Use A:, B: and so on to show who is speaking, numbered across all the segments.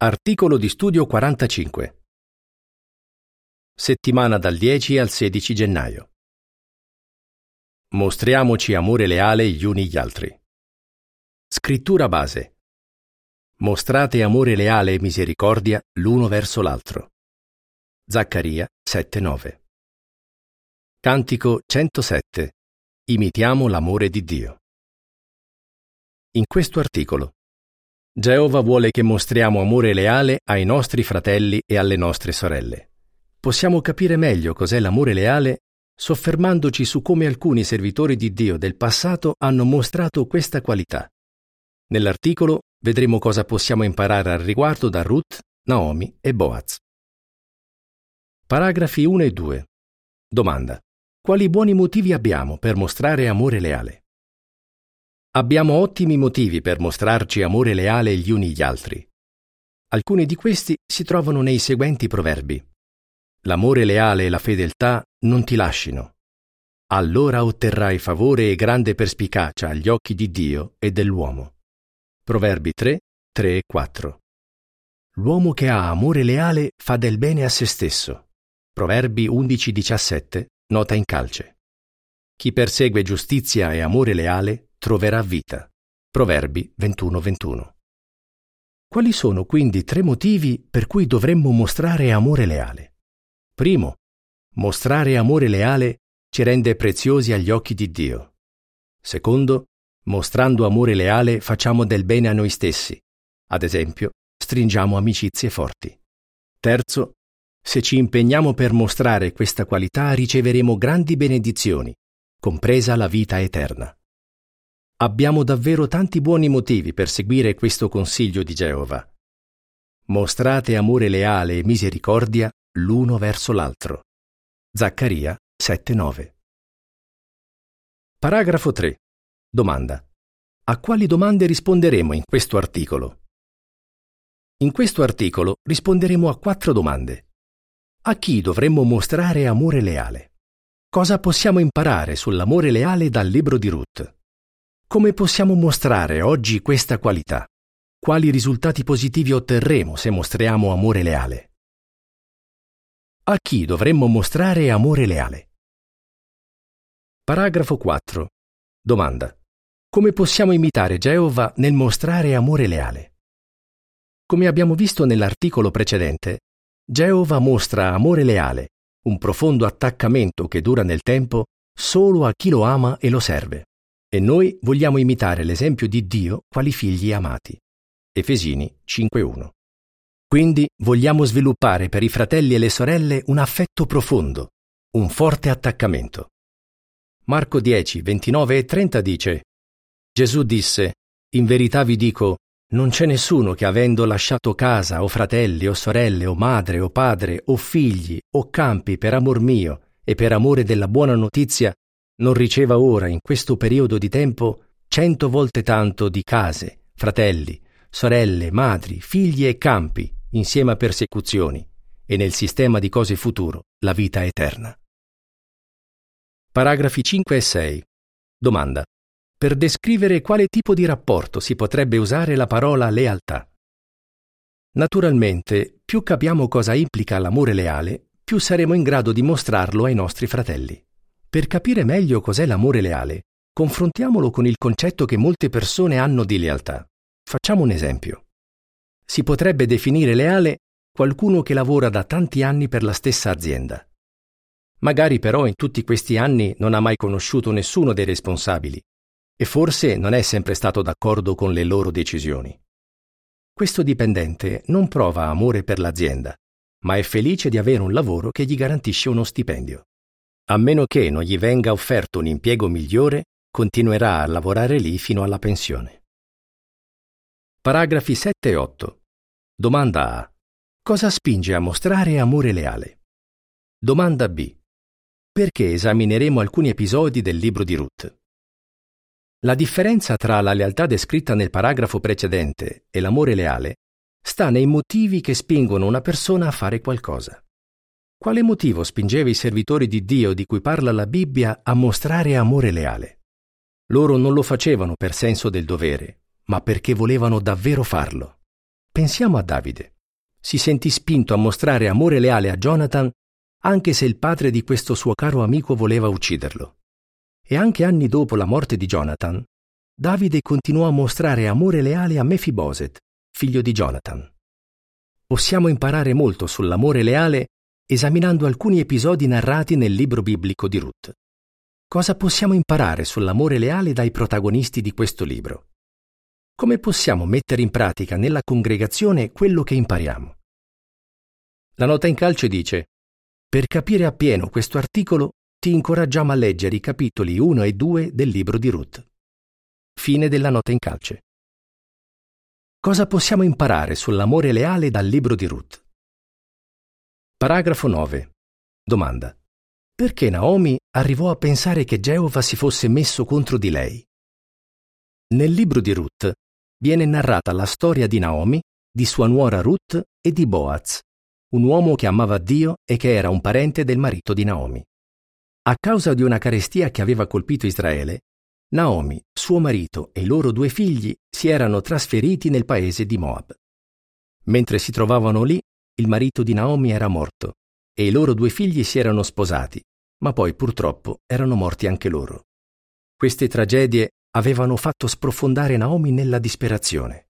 A: Articolo di studio 45. Settimana dal 10 al 16 gennaio. Mostriamoci amore leale gli uni gli altri. Scrittura base. Mostrate amore leale e misericordia l'uno verso l'altro. Zaccaria 7:9. Cantico 107. Imitiamo l'amore di Dio. In questo articolo Geova vuole che mostriamo amore leale ai nostri fratelli e alle nostre sorelle. Possiamo capire meglio cos'è l'amore leale soffermandoci su come alcuni servitori di Dio del passato hanno mostrato questa qualità. Nell'articolo vedremo cosa possiamo imparare al riguardo da Ruth, Naomi e Boaz. Paragrafi 1 e 2. Domanda. Quali buoni motivi abbiamo per mostrare amore leale? Abbiamo ottimi motivi per mostrarci amore leale gli uni gli altri. Alcuni di questi si trovano nei seguenti proverbi. L'amore leale e la fedeltà non ti lascino. Allora otterrai favore e grande perspicacia agli occhi di Dio e dell'uomo. Proverbi 3, 3 e 4. L'uomo che ha amore leale fa del bene a se stesso. Proverbi 11, 17, nota in calce. Chi persegue giustizia e amore leale troverà vita. Proverbi 21-21. Quali sono quindi tre motivi per cui dovremmo mostrare amore leale? Primo, mostrare amore leale ci rende preziosi agli occhi di Dio. Secondo, mostrando amore leale facciamo del bene a noi stessi. Ad esempio, stringiamo amicizie forti. Terzo, se ci impegniamo per mostrare questa qualità riceveremo grandi benedizioni, compresa la vita eterna. Abbiamo davvero tanti buoni motivi per seguire questo consiglio di Geova. Mostrate amore leale e misericordia l'uno verso l'altro. Zaccaria 7:9. Paragrafo 3. Domanda. A quali domande risponderemo in questo articolo? In questo articolo risponderemo a quattro domande. A chi dovremmo mostrare amore leale? Cosa possiamo imparare sull'amore leale dal libro di Ruth? Come possiamo mostrare oggi questa qualità? Quali risultati positivi otterremo se mostriamo amore leale? A chi dovremmo mostrare amore leale? Paragrafo 4. Domanda. Come possiamo imitare Geova nel mostrare amore leale? Come abbiamo visto nell'articolo precedente, Geova mostra amore leale, un profondo attaccamento che dura nel tempo solo a chi lo ama e lo serve. E noi vogliamo imitare l'esempio di Dio quali figli amati. Efesini 5.1. Quindi vogliamo sviluppare per i fratelli e le sorelle un affetto profondo, un forte attaccamento. Marco 10, 29 e 30 dice Gesù disse, In verità vi dico, non c'è nessuno che avendo lasciato casa o fratelli o sorelle o madre o padre o figli o campi per amor mio e per amore della buona notizia non riceva ora, in questo periodo di tempo, cento volte tanto di case, fratelli, sorelle, madri, figli e campi, insieme a persecuzioni, e nel sistema di cose futuro la vita eterna. Paragrafi 5 e 6. Domanda. Per descrivere quale tipo di rapporto si potrebbe usare la parola lealtà. Naturalmente, più capiamo cosa implica l'amore leale, più saremo in grado di mostrarlo ai nostri fratelli. Per capire meglio cos'è l'amore leale, confrontiamolo con il concetto che molte persone hanno di lealtà. Facciamo un esempio. Si potrebbe definire leale qualcuno che lavora da tanti anni per la stessa azienda. Magari però in tutti questi anni non ha mai conosciuto nessuno dei responsabili e forse non è sempre stato d'accordo con le loro decisioni. Questo dipendente non prova amore per l'azienda, ma è felice di avere un lavoro che gli garantisce uno stipendio. A meno che non gli venga offerto un impiego migliore, continuerà a lavorare lì fino alla pensione. Paragrafi 7 e 8. Domanda A. Cosa spinge a mostrare amore leale? Domanda B. Perché esamineremo alcuni episodi del libro di Ruth? La differenza tra la lealtà descritta nel paragrafo precedente e l'amore leale sta nei motivi che spingono una persona a fare qualcosa. Quale motivo spingeva i servitori di Dio di cui parla la Bibbia a mostrare amore leale? Loro non lo facevano per senso del dovere, ma perché volevano davvero farlo. pensiamo a Davide. Si sentì spinto a mostrare amore leale a Jonathan anche se il padre di questo suo caro amico voleva ucciderlo. E anche anni dopo la morte di Jonathan, Davide continuò a mostrare amore leale a Mephiboset, figlio di Jonathan. Possiamo imparare molto sull'amore leale esaminando alcuni episodi narrati nel libro biblico di Ruth. Cosa possiamo imparare sull'amore leale dai protagonisti di questo libro? Come possiamo mettere in pratica nella congregazione quello che impariamo? La nota in calce dice per capire appieno questo articolo ti incoraggiamo a leggere i capitoli 1 e 2 del libro di Ruth. Fine della nota in calce. Cosa possiamo imparare sull'amore leale dal libro di Ruth? Paragrafo 9. Domanda. Perché Naomi arrivò a pensare che Geova si fosse messo contro di lei? Nel libro di Ruth viene narrata la storia di Naomi, di sua nuora Ruth e di Boaz, un uomo che amava Dio e che era un parente del marito di Naomi. A causa di una carestia che aveva colpito Israele, Naomi, suo marito e i loro due figli si erano trasferiti nel paese di Moab. Mentre si trovavano lì, il marito di Naomi era morto e i loro due figli si erano sposati, ma poi purtroppo erano morti anche loro. Queste tragedie avevano fatto sprofondare Naomi nella disperazione.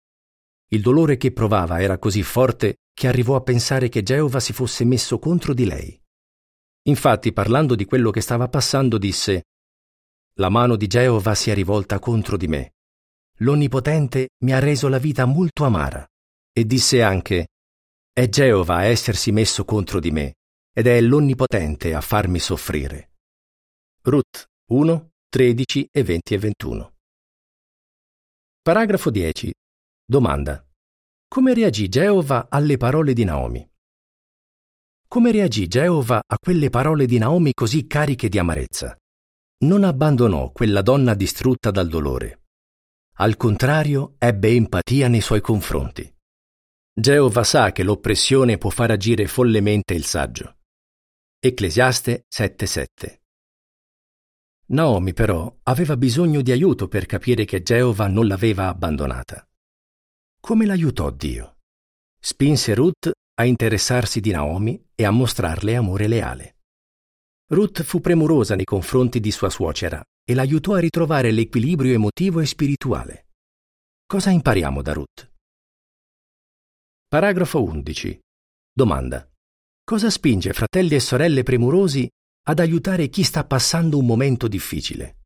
A: Il dolore che provava era così forte che arrivò a pensare che Geova si fosse messo contro di lei. Infatti, parlando di quello che stava passando, disse La mano di Geova si è rivolta contro di me. L'Onnipotente mi ha reso la vita molto amara. E disse anche È Geova a essersi messo contro di me, ed è l'Onnipotente a farmi soffrire. Ruth 1, 13 e 20 e 21. Paragrafo 10. Domanda. Come reagì Geova alle parole di Naomi? Come reagì Geova a quelle parole di Naomi così cariche di amarezza? Non abbandonò quella donna distrutta dal dolore. Al contrario, ebbe empatia nei suoi confronti. Geova sa che l'oppressione può far agire follemente il saggio. Ecclesiaste 7:7 Naomi però aveva bisogno di aiuto per capire che Geova non l'aveva abbandonata. Come l'aiutò Dio? Spinse Ruth a interessarsi di Naomi e a mostrarle amore leale. Ruth fu premurosa nei confronti di sua suocera e l'aiutò a ritrovare l'equilibrio emotivo e spirituale. Cosa impariamo da Ruth? Paragrafo 11. Domanda. Cosa spinge fratelli e sorelle premurosi ad aiutare chi sta passando un momento difficile?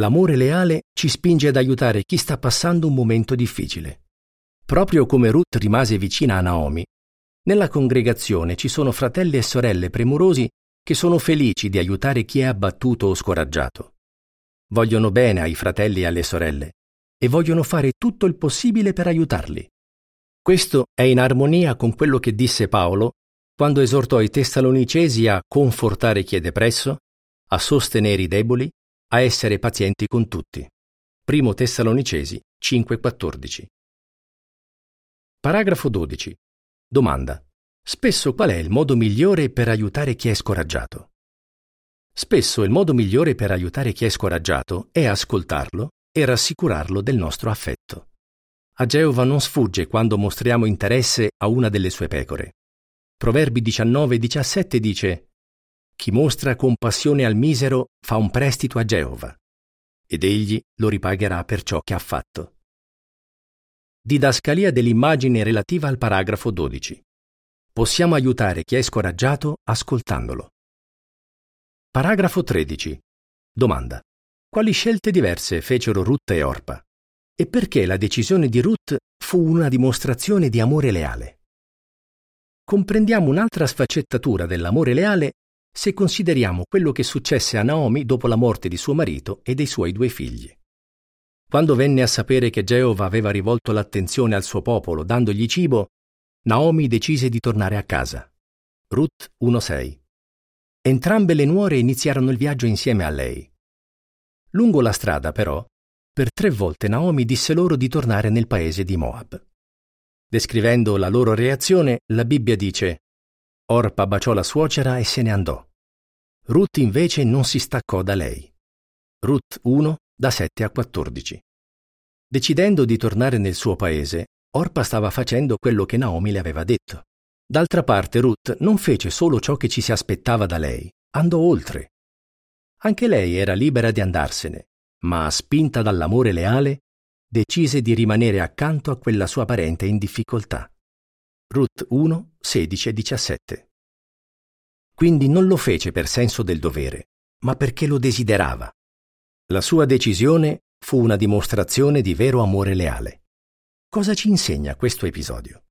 A: L'amore leale ci spinge ad aiutare chi sta passando un momento difficile. Proprio come Ruth rimase vicina a Naomi, nella congregazione ci sono fratelli e sorelle premurosi che sono felici di aiutare chi è abbattuto o scoraggiato. Vogliono bene ai fratelli e alle sorelle e vogliono fare tutto il possibile per aiutarli. Questo è in armonia con quello che disse Paolo quando esortò i Tessalonicesi a confortare chi è depresso, a sostenere i deboli, a essere pazienti con tutti. Primo Tessalonicesi 5:14. Paragrafo 12. Domanda. Spesso qual è il modo migliore per aiutare chi è scoraggiato? Spesso il modo migliore per aiutare chi è scoraggiato è ascoltarlo e rassicurarlo del nostro affetto. A Geova non sfugge quando mostriamo interesse a una delle sue pecore. Proverbi 19 e 17 dice Chi mostra compassione al misero fa un prestito a Geova, ed egli lo ripagherà per ciò che ha fatto. Didascalia dell'immagine relativa al paragrafo 12. Possiamo aiutare chi è scoraggiato ascoltandolo. Paragrafo 13. Domanda. Quali scelte diverse fecero Ruth e Orpa? E perché la decisione di Ruth fu una dimostrazione di amore leale? Comprendiamo un'altra sfaccettatura dell'amore leale se consideriamo quello che successe a Naomi dopo la morte di suo marito e dei suoi due figli. Quando venne a sapere che Geova aveva rivolto l'attenzione al suo popolo dandogli cibo, Naomi decise di tornare a casa. Ruth 1.6 Entrambe le nuore iniziarono il viaggio insieme a lei. Lungo la strada, però, per tre volte Naomi disse loro di tornare nel paese di Moab. Descrivendo la loro reazione, la Bibbia dice Orpa baciò la suocera e se ne andò. Ruth invece non si staccò da lei. Ruth 1, da 7 a 14. Decidendo di tornare nel suo paese, Orpa stava facendo quello che Naomi le aveva detto. D'altra parte Ruth non fece solo ciò che ci si aspettava da lei, andò oltre. Anche lei era libera di andarsene, ma spinta dall'amore leale, decise di rimanere accanto a quella sua parente in difficoltà. Ruth 1, 16 e 17. Quindi non lo fece per senso del dovere, ma perché lo desiderava. La sua decisione fu una dimostrazione di vero amore leale. Cosa ci insegna questo episodio?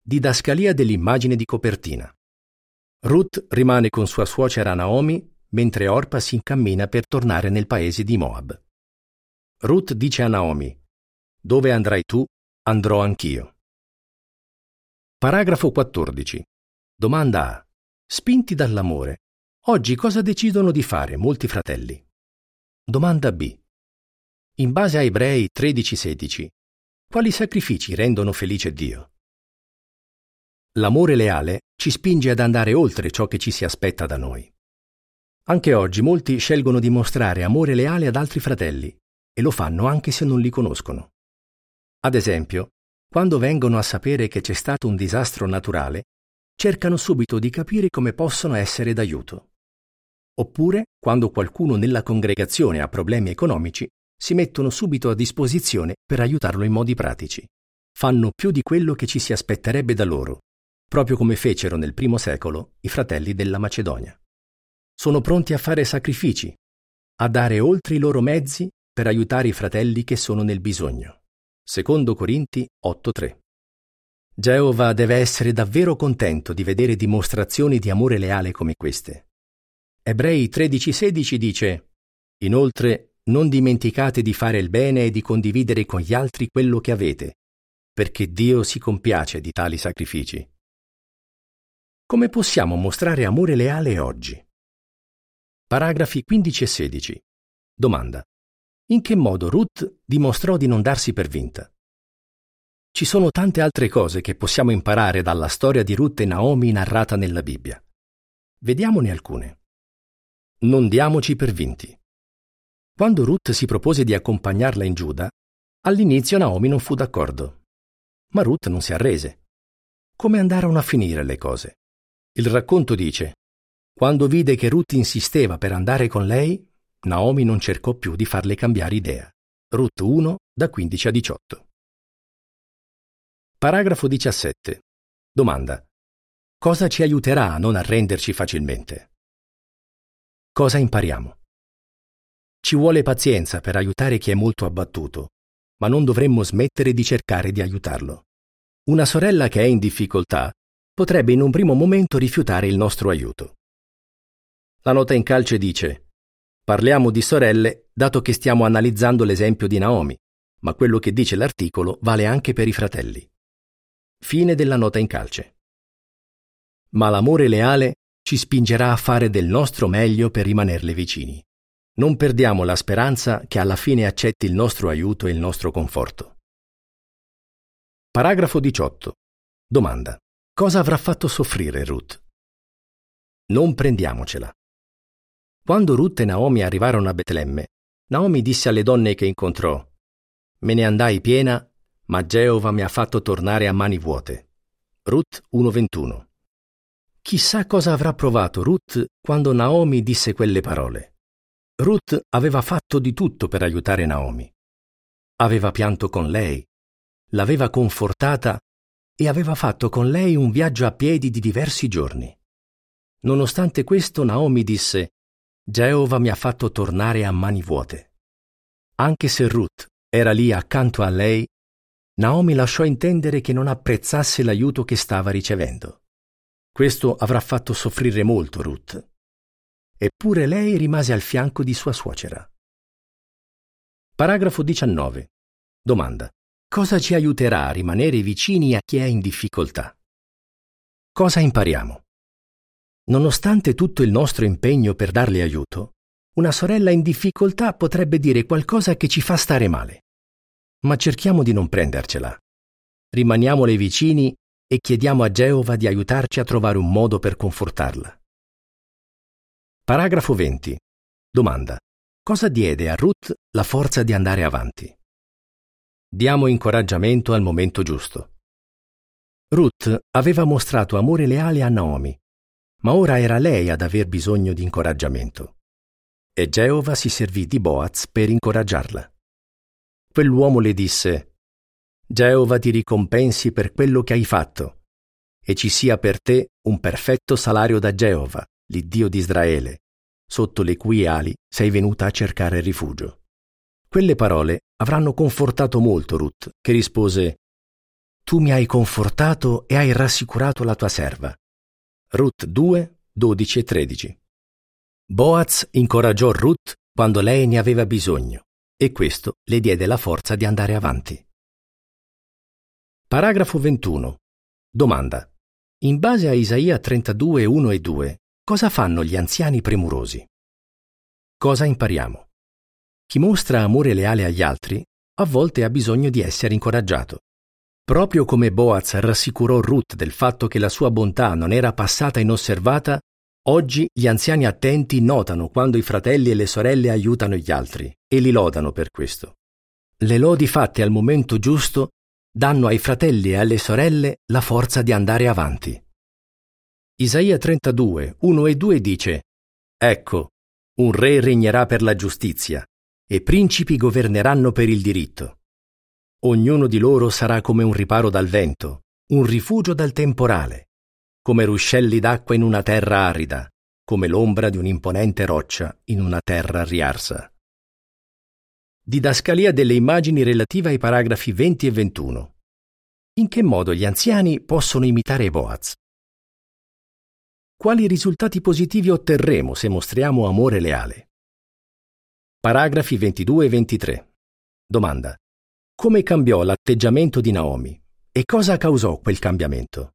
A: Didascalia dell'immagine di copertina. Ruth rimane con sua suocera Naomi mentre Orpa si incammina per tornare nel paese di Moab. Ruth dice a Naomi, Dove andrai tu, andrò anch'io. Paragrafo 14. Domanda A. Spinti dall'amore, oggi cosa decidono di fare molti fratelli? Domanda B. In base a Ebrei 13-16, quali sacrifici rendono felice Dio? L'amore leale ci spinge ad andare oltre ciò che ci si aspetta da noi. Anche oggi molti scelgono di mostrare amore leale ad altri fratelli e lo fanno anche se non li conoscono. Ad esempio, quando vengono a sapere che c'è stato un disastro naturale, cercano subito di capire come possono essere d'aiuto. Oppure, quando qualcuno nella congregazione ha problemi economici, si mettono subito a disposizione per aiutarlo in modi pratici. Fanno più di quello che ci si aspetterebbe da loro, proprio come fecero nel primo secolo i fratelli della Macedonia. Sono pronti a fare sacrifici, a dare oltre i loro mezzi per aiutare i fratelli che sono nel bisogno. Secondo Corinti 8:3. Geova deve essere davvero contento di vedere dimostrazioni di amore leale come queste. Ebrei 13:16 dice: Inoltre, non dimenticate di fare il bene e di condividere con gli altri quello che avete, perché Dio si compiace di tali sacrifici. Come possiamo mostrare amore leale oggi? Paragrafi 15 e 16. Domanda. In che modo Ruth dimostrò di non darsi per vinta? Ci sono tante altre cose che possiamo imparare dalla storia di Ruth e Naomi narrata nella Bibbia. Vediamone alcune. Non diamoci per vinti. Quando Ruth si propose di accompagnarla in Giuda, all'inizio Naomi non fu d'accordo. Ma Ruth non si arrese. Come andarono a finire le cose? Il racconto dice, quando vide che Ruth insisteva per andare con lei, Naomi non cercò più di farle cambiare idea. Ruth 1, da 15 a 18. Paragrafo 17. Domanda. Cosa ci aiuterà a non arrenderci facilmente? Cosa impariamo? Ci vuole pazienza per aiutare chi è molto abbattuto, ma non dovremmo smettere di cercare di aiutarlo. Una sorella che è in difficoltà potrebbe in un primo momento rifiutare il nostro aiuto. La nota in calce dice Parliamo di sorelle dato che stiamo analizzando l'esempio di Naomi, ma quello che dice l'articolo vale anche per i fratelli. Fine della nota in calce. Ma l'amore leale ci spingerà a fare del nostro meglio per rimanerle vicini. Non perdiamo la speranza che alla fine accetti il nostro aiuto e il nostro conforto. Paragrafo 18. Domanda. Cosa avrà fatto soffrire Ruth? Non prendiamocela. Quando Ruth e Naomi arrivarono a Betlemme, Naomi disse alle donne che incontrò: Me ne andai piena, ma Geova mi ha fatto tornare a mani vuote. Ruth 1:21. Chissà cosa avrà provato Ruth quando Naomi disse quelle parole. Ruth aveva fatto di tutto per aiutare Naomi. Aveva pianto con lei, l'aveva confortata e aveva fatto con lei un viaggio a piedi di diversi giorni. Nonostante questo, Naomi disse, Geova mi ha fatto tornare a mani vuote. Anche se Ruth era lì accanto a lei, Naomi lasciò intendere che non apprezzasse l'aiuto che stava ricevendo. Questo avrà fatto soffrire molto Ruth. Eppure lei rimase al fianco di sua suocera. Paragrafo 19. Domanda. Cosa ci aiuterà a rimanere vicini a chi è in difficoltà? Cosa impariamo? Nonostante tutto il nostro impegno per darle aiuto, una sorella in difficoltà potrebbe dire qualcosa che ci fa stare male. Ma cerchiamo di non prendercela. Rimaniamole vicini e chiediamo a Geova di aiutarci a trovare un modo per confortarla. Paragrafo 20. Domanda. Cosa diede a Ruth la forza di andare avanti? Diamo incoraggiamento al momento giusto. Ruth aveva mostrato amore leale a Naomi, ma ora era lei ad aver bisogno di incoraggiamento. E Geova si servì di Boaz per incoraggiarla. Quell'uomo le disse, Geova ti ricompensi per quello che hai fatto, e ci sia per te un perfetto salario da Geova, l'Iddio di Israele, sotto le cui ali sei venuta a cercare rifugio. Quelle parole avranno confortato molto Ruth, che rispose Tu mi hai confortato e hai rassicurato la tua serva. Ruth 2, 12 e 13. Boaz incoraggiò Ruth quando lei ne aveva bisogno e questo le diede la forza di andare avanti. Paragrafo 21. Domanda. In base a Isaia 32, 1 e 2, cosa fanno gli anziani premurosi? Cosa impariamo? Chi mostra amore leale agli altri a volte ha bisogno di essere incoraggiato. Proprio come Boaz rassicurò Ruth del fatto che la sua bontà non era passata inosservata, oggi gli anziani attenti notano quando i fratelli e le sorelle aiutano gli altri e li lodano per questo. Le lodi fatte al momento giusto danno ai fratelli e alle sorelle la forza di andare avanti. Isaia 32, 1 e 2 dice Ecco, un re regnerà per la giustizia e principi governeranno per il diritto. Ognuno di loro sarà come un riparo dal vento, un rifugio dal temporale, come ruscelli d'acqua in una terra arida, come l'ombra di un'imponente roccia in una terra riarsa. Didascalia delle immagini relative ai paragrafi 20 e 21. In che modo gli anziani possono imitare Boaz? Quali risultati positivi otterremo se mostriamo amore leale? Paragrafi 22 e 23. Domanda. Come cambiò l'atteggiamento di Naomi e cosa causò quel cambiamento?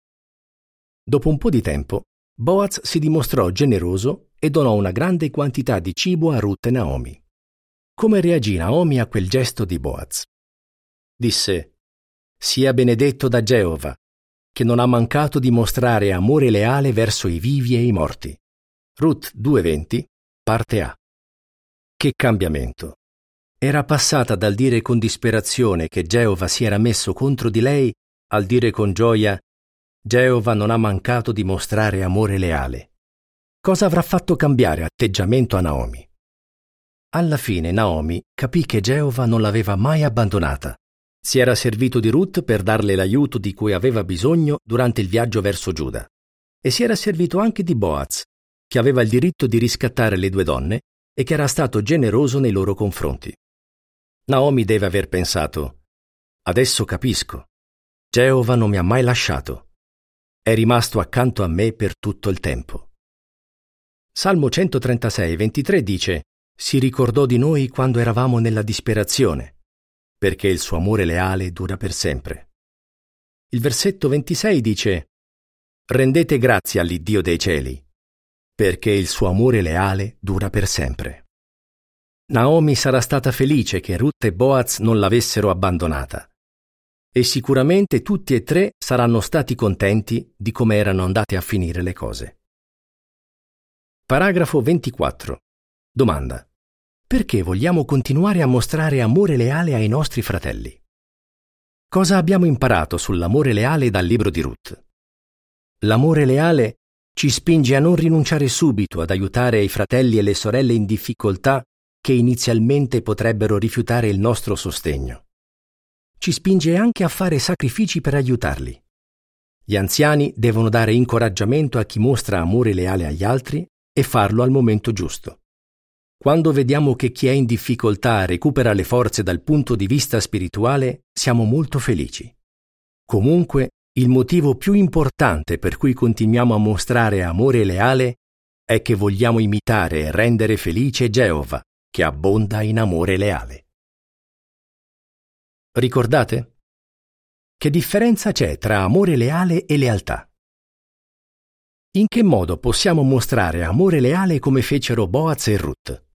A: Dopo un po' di tempo, Boaz si dimostrò generoso e donò una grande quantità di cibo a Ruth e Naomi. Come reagì Naomi a quel gesto di Boaz? Disse, Sia benedetto da Geova, che non ha mancato di mostrare amore leale verso i vivi e i morti. Ruth 2.20, parte A. Che cambiamento! Era passata dal dire con disperazione che Geova si era messo contro di lei al dire con gioia Geova non ha mancato di mostrare amore leale. Cosa avrà fatto cambiare atteggiamento a Naomi? Alla fine Naomi capì che Geova non l'aveva mai abbandonata. Si era servito di Ruth per darle l'aiuto di cui aveva bisogno durante il viaggio verso Giuda. E si era servito anche di Boaz, che aveva il diritto di riscattare le due donne e che era stato generoso nei loro confronti. Naomi deve aver pensato, adesso capisco, Geova non mi ha mai lasciato, è rimasto accanto a me per tutto il tempo. Salmo 136, 23 dice, si ricordò di noi quando eravamo nella disperazione, perché il suo amore leale dura per sempre. Il versetto 26 dice, rendete grazie all'Iddio dei cieli, perché il suo amore leale dura per sempre. Naomi sarà stata felice che Ruth e Boaz non l'avessero abbandonata. E sicuramente tutti e tre saranno stati contenti di come erano andate a finire le cose. Paragrafo 24. Domanda. Perché vogliamo continuare a mostrare amore leale ai nostri fratelli? Cosa abbiamo imparato sull'amore leale dal libro di Ruth? L'amore leale ci spinge a non rinunciare subito ad aiutare i fratelli e le sorelle in difficoltà che inizialmente potrebbero rifiutare il nostro sostegno. Ci spinge anche a fare sacrifici per aiutarli. Gli anziani devono dare incoraggiamento a chi mostra amore leale agli altri e farlo al momento giusto. Quando vediamo che chi è in difficoltà recupera le forze dal punto di vista spirituale, siamo molto felici. Comunque, il motivo più importante per cui continuiamo a mostrare amore leale è che vogliamo imitare e rendere felice Geova, che abbonda in amore leale. Ricordate? Che differenza c'è tra amore leale e lealtà? In che modo possiamo mostrare amore leale come fecero Boaz e Ruth?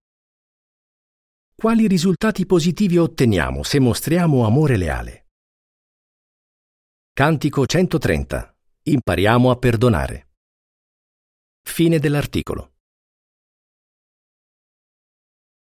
A: Quali risultati positivi otteniamo se mostriamo amore leale? Cantico 130. Impariamo a perdonare. Fine dell'articolo.